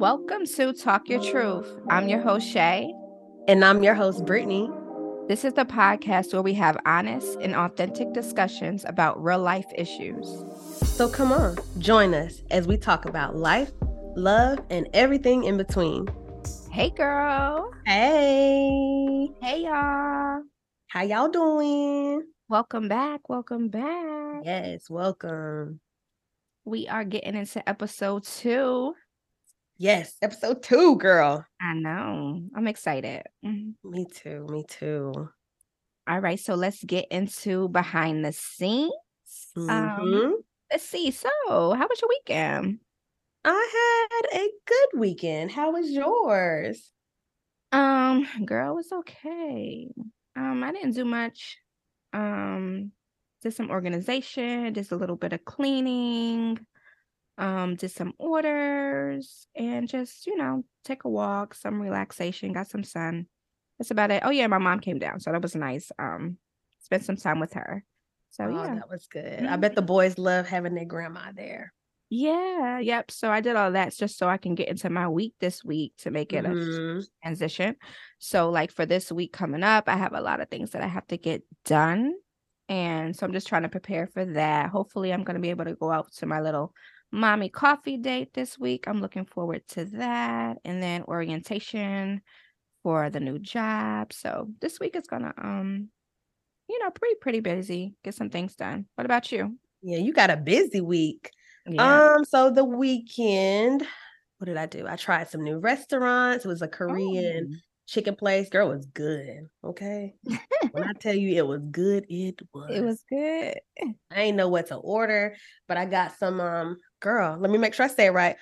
Welcome to Talk Yo Truth. I'm your host, Shay. And I'm your host, Brittany. This is the podcast where we have honest and authentic discussions about real life issues. So come on, join us as we talk about life, love, and everything in between. Hey, girl. Hey. Hey, y'all. How y'all doing? Welcome back. Welcome back. Yes, welcome. We are getting into episode two. Yes, episode two, girl. I know. I'm excited. Me too. Me too. All right. So let's get into behind the scenes. Mm-hmm. Um, let's see. So, how was your weekend? I had a good weekend. How was yours? Um, girl, it's okay. Um, I didn't do much. Um, did some organization, just a little bit of cleaning, um, did some orders, and just, you know, take a walk, some relaxation, got some sun. That's about it. Oh yeah, my mom came down, so that was nice. Um, spent some time with her. So oh, yeah. that was good. I bet the boys love having their grandma there. Yeah, yep. So I did all that just so I can get into my week this week to make it Mhm. a transition. So like for this week coming up, I have a lot of things that I have to get done. And so I'm just trying to prepare for that. Hopefully I'm going to be able to go out to my little mommy coffee date this week. I'm looking forward to that. And then orientation for the new job. So this week is going to um you know, pretty pretty busy. Get some things done. What about you? Yeah, you got a busy week. Yeah. Um, so the weekend, what did I do? I tried some new restaurants. It was a Korean Oh. chicken place. Girl, it was good. Okay. when I tell you it was good, it was. It was good. I ain't know what to order, but I got some um girl, let me make sure I say it right.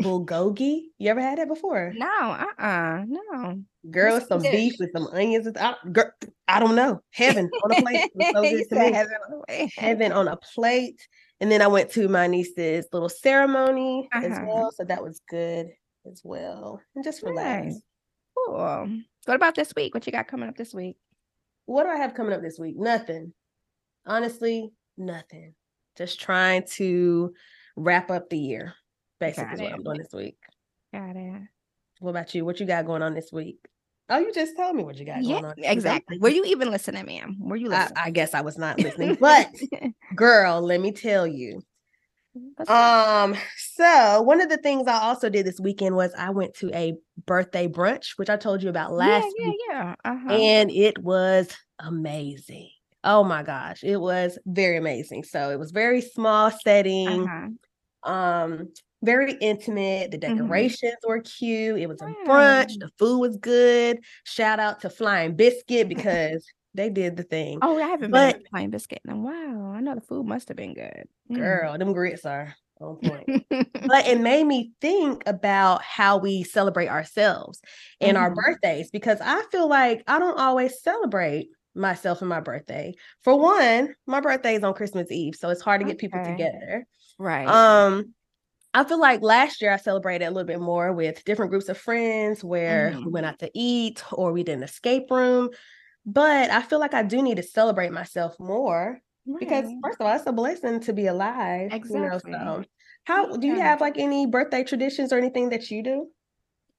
Bulgogi. You ever had that before? No, uh-uh, no. Girl, What's some the beef with some onions. and- I, girl, I don't know. Heaven on a plate. So good heaven on heaven on a plate. And then I went to my niece's little ceremony as Uh-huh. well. So that was good as well. And just relax. Nice. Cool. What about this week? What you got coming up this week? What do I have coming up this week? Nothing. Honestly, nothing. Just trying to wrap up the year. Basically, what. I'm doing this week. Got it. What about you? What you got going on this week? Oh, you just told me what you got Yeah, going on. exactly. Were you even listening, ma'am? Were you I, listening? I guess I was not listening, but girl, let me tell you. Um, so one of the things I also did this weekend was I went to a birthday brunch, which I told you about last yeah, week, yeah, yeah. Uh-huh. and it was amazing. Oh my gosh, it was very amazing. So it was very small setting, uh-huh. Um, very intimate. The Mhm. decorations were cute. It was a brunch. The food was good. Shout out to Flying Biscuit because they did the thing. Oh, I haven't But- been Flying Biscuit in a while. I know the food must have been good. Mm. Girl, them grits are on point. but it made me think about how we celebrate ourselves and our Mhm. birthdays because I feel like I don't always celebrate myself and my birthday. For one, my birthday is on Christmas Eve, so it's hard to get people together. Right. Um I feel like last year I celebrated a little bit more with different groups of friends where we Mhm. went out to eat or we did an escape room. But I feel like I do need to celebrate myself more because first of all, it's a blessing to be alive. You know, Exactly. so how do you have like any birthday traditions or anything that you do?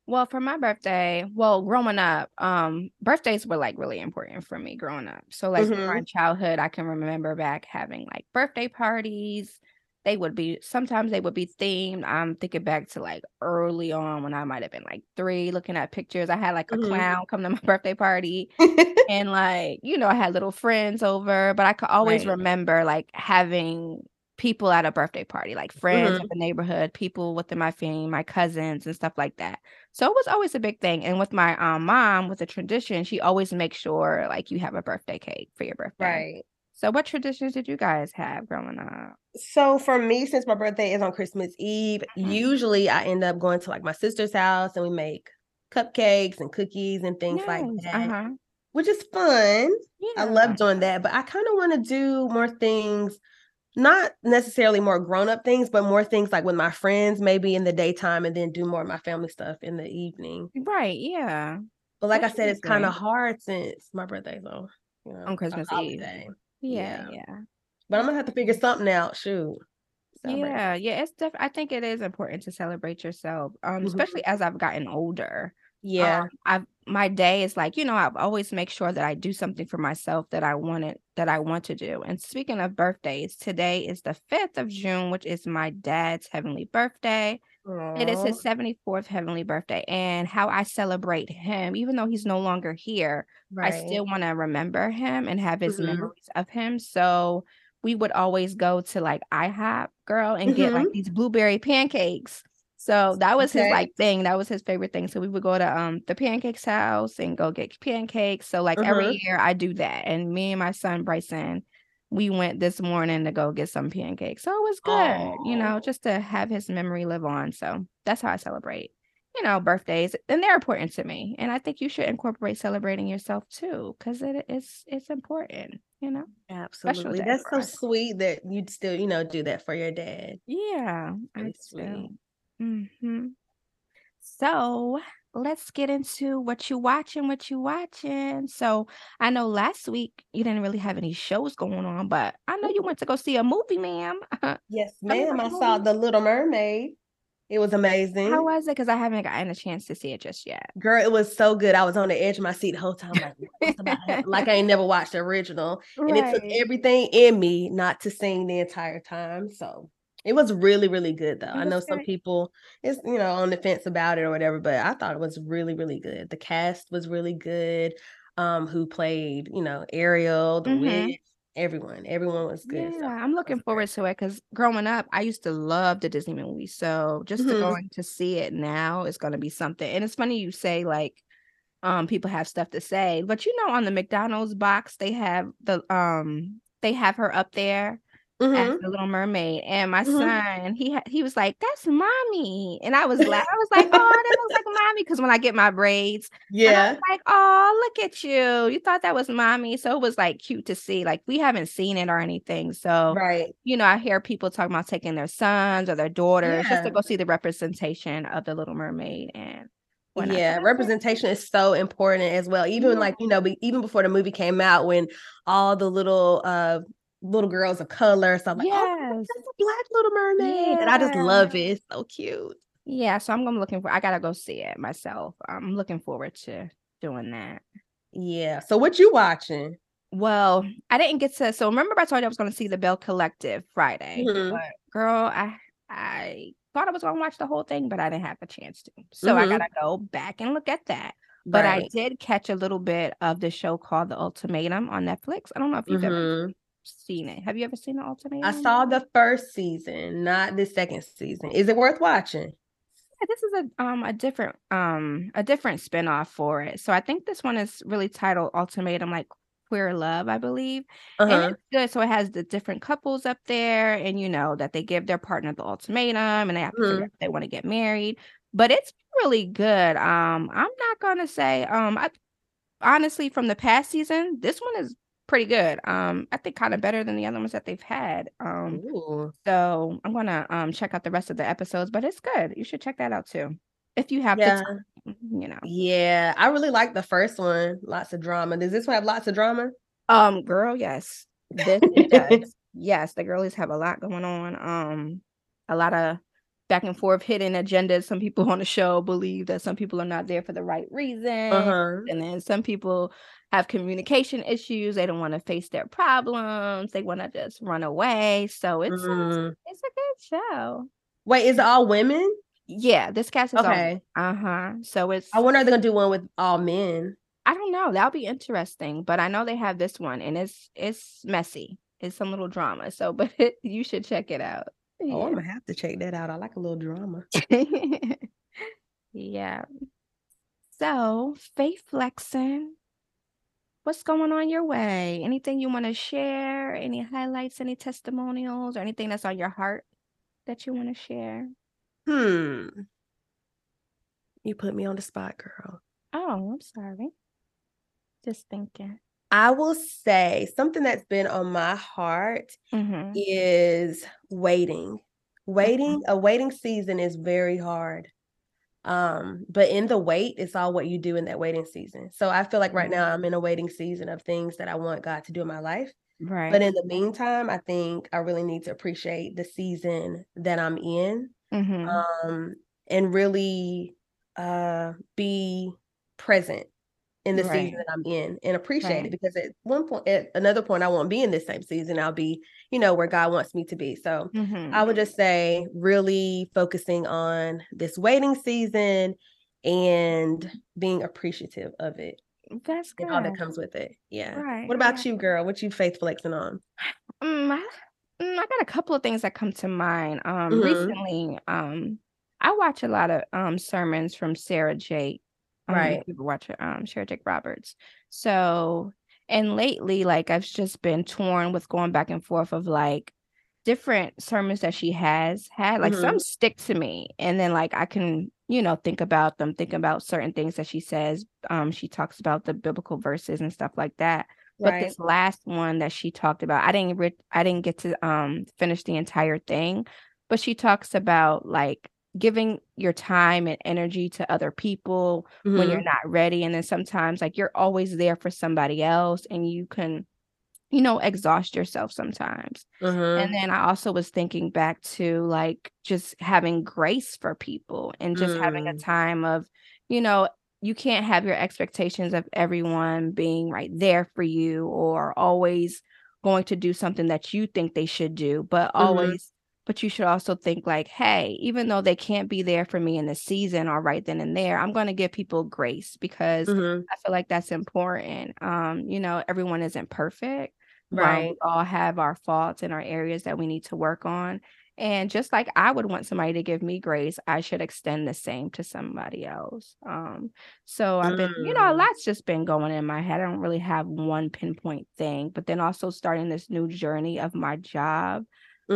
Well, for my birthday, well, growing up, um, birthdays were like really important for me growing up. So like Mhm. during childhood, I can remember back having like birthday parties. They would be sometimes they would be themed. I'm thinking back to like early on when I might have been like three, looking at pictures. I had like a Mhm. clown come to my birthday party, and like you know, I had little friends over, but I could always Right. remember like having people at a birthday party, like friends Mhm. in the neighborhood, people within my family, my cousins and stuff like that. So it was always a big thing. And with my um mom, with the tradition, she always makes sure like you have a birthday cake for your birthday. Right. So what traditions did you guys have growing up? So for me, since my birthday is on Christmas Eve, Mhm. usually I end up going to like my sister's house and we make cupcakes and cookies and things like that, Uh-huh. which is fun. I love doing that, but I kind of want to do more things, not necessarily more grown up things, but more things like with my friends, maybe in the daytime, and then do more of my family stuff in the evening. Right. Yeah. But like That's I said, it's kind of hard since my birthday's on, you know, On Christmas Eve. Yeah. Yeah. Yeah. But I'm gonna have to figure something out. Shoot, celebrate. Yeah, yeah, it's def- I think it is important to celebrate yourself, um, Mhm. especially as I've gotten older. Yeah. Um, I've my day is like, you know, I've always make sure that I do something for myself that I wanted that I want to do. And speaking of birthdays, today is the 5th of June, which is my dad's heavenly birthday. It is his 74th heavenly birthday. And how I celebrate him, even though he's no longer here, I still want to remember him and have his Mhm. memories of him. So we would always go to like IHOP, girl, and get like Mhm. these blueberry pancakes. So that was his like thing. That was his favorite thing. So we would go to um the pancakes house and go get pancakes. So like every Mhm. year I do that. And me and my son Bryson, we went this morning to go get some pancakes. So it was good, you know, just to have his memory live on. So that's how I celebrate, you know, birthdays. And they're important to me. And I think you should incorporate celebrating yourself too, because it is it's important, you know. Absolutely. That's so us. sweet that you'd still, you know, do that for your dad. Yeah, I Really do. sweet. hmm So let's get into what you watching, what you watching. So I know last week you didn't really have any shows going on, but I know you mm-hmm. went to go see a movie, ma'am. Yes, ma'am. I saw. The Little Mermaid. It was amazing. How was it? Because I haven't gotten a chance to see it just yet. Girl, it was so good. I was on the edge of my seat the whole time, like, what's about to happen? like I ain't never watched the original. And it took everything in me not to sing the entire time. So it was really, really good though. I know some people is you know on the fence about it or whatever, but I thought it was really, really good. The cast was really good. Um, who played, you know, Ariel, the Mhm. witch, everyone. Everyone was good. So Yeah, I'm looking forward great. to it because growing up, I used to love the Disney movies. So just to Mhm. going to see it now is going to be something. And it's funny you say like um people have stuff to say, but you know on the McDonald's box they have the um they have her up there as Mhm. the Little Mermaid, and my Mhm. son he ha- he was like, "That's mommy," and I was laughing. I was like, "Oh, that looks like mommy," because when I get my braids, Yeah. was like, "Oh, look at you! You thought that was mommy." So it was like cute to see. Like we haven't seen it or anything, so Right. you know I hear people talking about taking their sons or their daughters just to go see the representation of the Little Mermaid and. So Yeah, representation is so important as well. Even Yeah. like, you know, even before the movie came out, when all the little uh little girls of color, so I'm like, oh, that's a black little mermaid. And I just love it. It's so cute. Yeah, so I'm, I'm looking for I gotta go see it myself. I'm looking forward to doing that. Yeah. So what you watching? Well, I didn't get to so remember I told you I was gonna see the Bell Collective Friday. Mhm. But girl, I I thought I was gonna watch the whole thing, but I didn't have a chance to. So I Mhm. gotta go back and look at that. But I did catch a little bit of the show called The Ultimatum on Netflix. I don't know if you've ever Mhm. Seen it. Have you ever seen The ultimate? I saw the first season, not the second season. Is it worth watching? Yeah, this is a um a different um a different spinoff for it. So I think this one is really titled Ultimatum like Queer Love, I believe. Uh-huh. it's good. So it has the different couples up there and you know that they give their partner the ultimatum and they have to Mhm. out if they want to get married. But it's really good. Um I'm not gonna say um I honestly from the past season, this one is pretty good. Um I think kind of better than the other ones that they've had. Um Ooh. so I'm gonna um check out the rest of the episodes, but it's good. You should check that out too. If you have Yeah. the time, you know. Yeah. I really like the first one. Lots of drama. Does this one have lots of drama? Um, girl, yes. This does. Yes, the girlies have a lot going on. Um, a lot of back and forth hidden agendas. Some people on the show believe that some people are not there for the right reason. Uh-huh. And then some people have communication issues. They don't want to face their problems. They want to just run away. So it's a, Mm. it's a good show. Wait, is it all women? Yeah, this cast is all Okay. uh-huh. So it's I wonder are they gonna do one with all men? I don't know. That'll be interesting. But I know they have this one and it's it's messy. It's some little drama. So but you should check it out. Oh, I'm gonna have to check that out. I like a little drama. yeah. So faith flexing. What's going on your way? Anything you want to share? Any highlights, any testimonials, or anything that's on your heart that you want to share? Hmm. You put me on the spot, girl. Oh, I'm sorry. Just thinking. I will say something that's been on my heart Mm-hmm. is waiting. Waiting, a waiting season is very hard. Um, but in the wait, it's all what you do in that waiting season. So I feel like right Mhm. now I'm in a waiting season of things that I want God to do in my life. Right. But in the meantime, I think I really need to appreciate the season that I'm in. Mhm. Um and really uh be present in the Right. season that I'm in and appreciate Right. it because at one point at another point I won't be in this same season. I'll be, you know, where God wants me to be. So Mhm. I would just say really focusing on this waiting season and being appreciative of it That's good. and all that comes with it. Yeah. Right. What about you, girl? What you faith flexing on? Mm, I, mm, I got a couple of things that come to mind. Um, Mhm. recently, um, I watch a lot of um sermons from Sarah Jakes. I don't know if Right. you ever watch um Sarah Jakes Roberts. So, and lately, like I've just been torn with going back and forth of like different sermons that she has had. Like some Mhm. stick to me, and then like I can, you know, think about them, think about certain things that she says. Um, she talks about the biblical verses and stuff like that. But Right. this last one that she talked about, I didn't re- I didn't get to um finish the entire thing, but she talks about like giving your time and energy to other people when you're Mhm. not ready and then sometimes like you're always there for somebody else and you can you know exhaust yourself sometimes. Mhm. And then I also was thinking back to like just having grace for people and just having a Mm. time of, you know, you can't have your expectations of everyone being right there for you or always going to do something that you think they should do, but Mhm. always, but you should also think like, hey, even though they can't be there for me in the season or right then and there, I'm going to give people grace because Mhm. I feel like that's important. Um, you know, everyone isn't perfect. Um, Right. we all have our faults and our areas that we need to work on. And just like I would want somebody to give me grace, I should extend the same to somebody else. Um, so I've been, you know, a Mm. lot's just been going in my head. I don't really have one pinpoint thing, but then also starting this new journey of my job.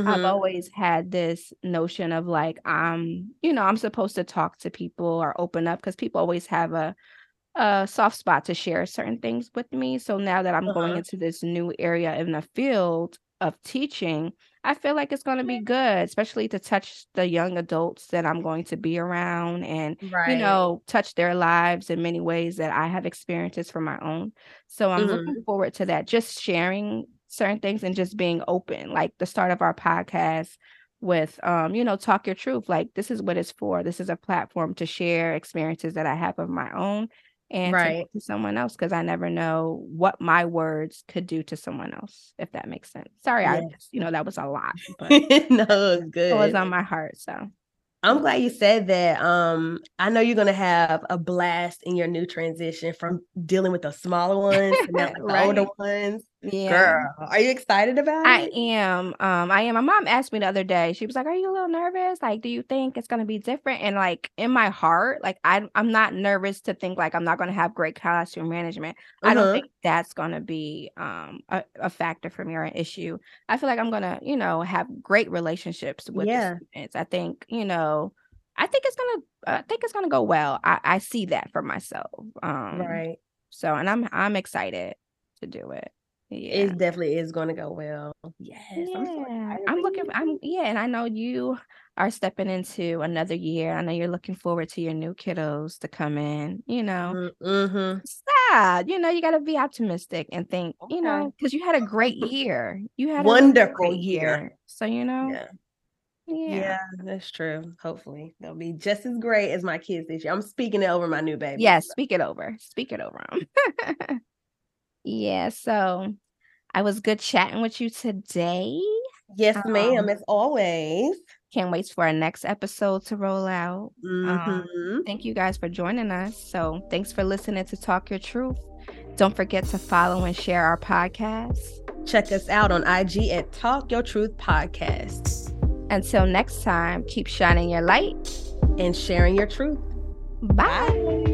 I've Mhm. always had this notion of like, I'm, you know, I'm supposed to talk to people or open up because people always have a a soft spot to share certain things with me. So now that I'm going Uh-huh. into this new area in the field of teaching, I feel like it's going to be good, especially to touch the young adults that I'm going to be around and, you know, touch their lives in many ways that I have experiences for my own. So I'm looking Mhm. forward to that, just sharing certain things and just being open, like the start of our podcast with um you know talk your truth like this is what it's for this is a platform to share experiences that i have of my own and to Right. to someone else because I never know what my words could do to someone else, if that makes sense. Sorry, I Yes. just, you know, that was a lot, but no, it's good it was on my heart. So I'm glad you said that. Um, I know you're gonna have a blast in your new transition from dealing with the smaller ones to now like the older ones. Yeah. Girl, are you excited about I it? I am. Um, I am. My mom asked me the other day. She was like, "Are you a little nervous? Like, do you think it's gonna be different?" And like in my heart, like I, I'm not nervous to think like I'm not gonna have great classroom management. I don't Uh-huh. think that's gonna be um a, a factor for me or an issue. I feel like I'm gonna, you know, have great relationships with the Yeah. students. I think, you know, I think it's gonna, I think it's gonna go well. I, I see that for myself. Um, Right. so and I'm, I'm excited to do it. Yeah. It definitely is gonna go well. Yes. I'm so Yeah, I'm looking. I'm yeah, and I know you are stepping into another year. I know you're looking forward to your new kiddos to come in. You know, Mm, mhm. sad. You know, you got to be optimistic and think. You know, because you had a great year. You had a Wonderful year. year. So you know, Yeah. yeah, Yeah, that's true. Hopefully they'll be just as great as my kids this year. I'm speaking it over my new baby. yes. Speak it over. Speak it over. yeah. So I was good chatting with you today. Yes, Um, ma'am, as always. can't wait for our next episode to roll out. Um, Mhm. thank you guys for joining us. So, thanks for listening to Talk Yo Truth. Don't forget to follow and share our podcast. Check us out on IG at Talk Yo Truth Podcast Until next time, keep shining your light. and sharing your truth. Bye.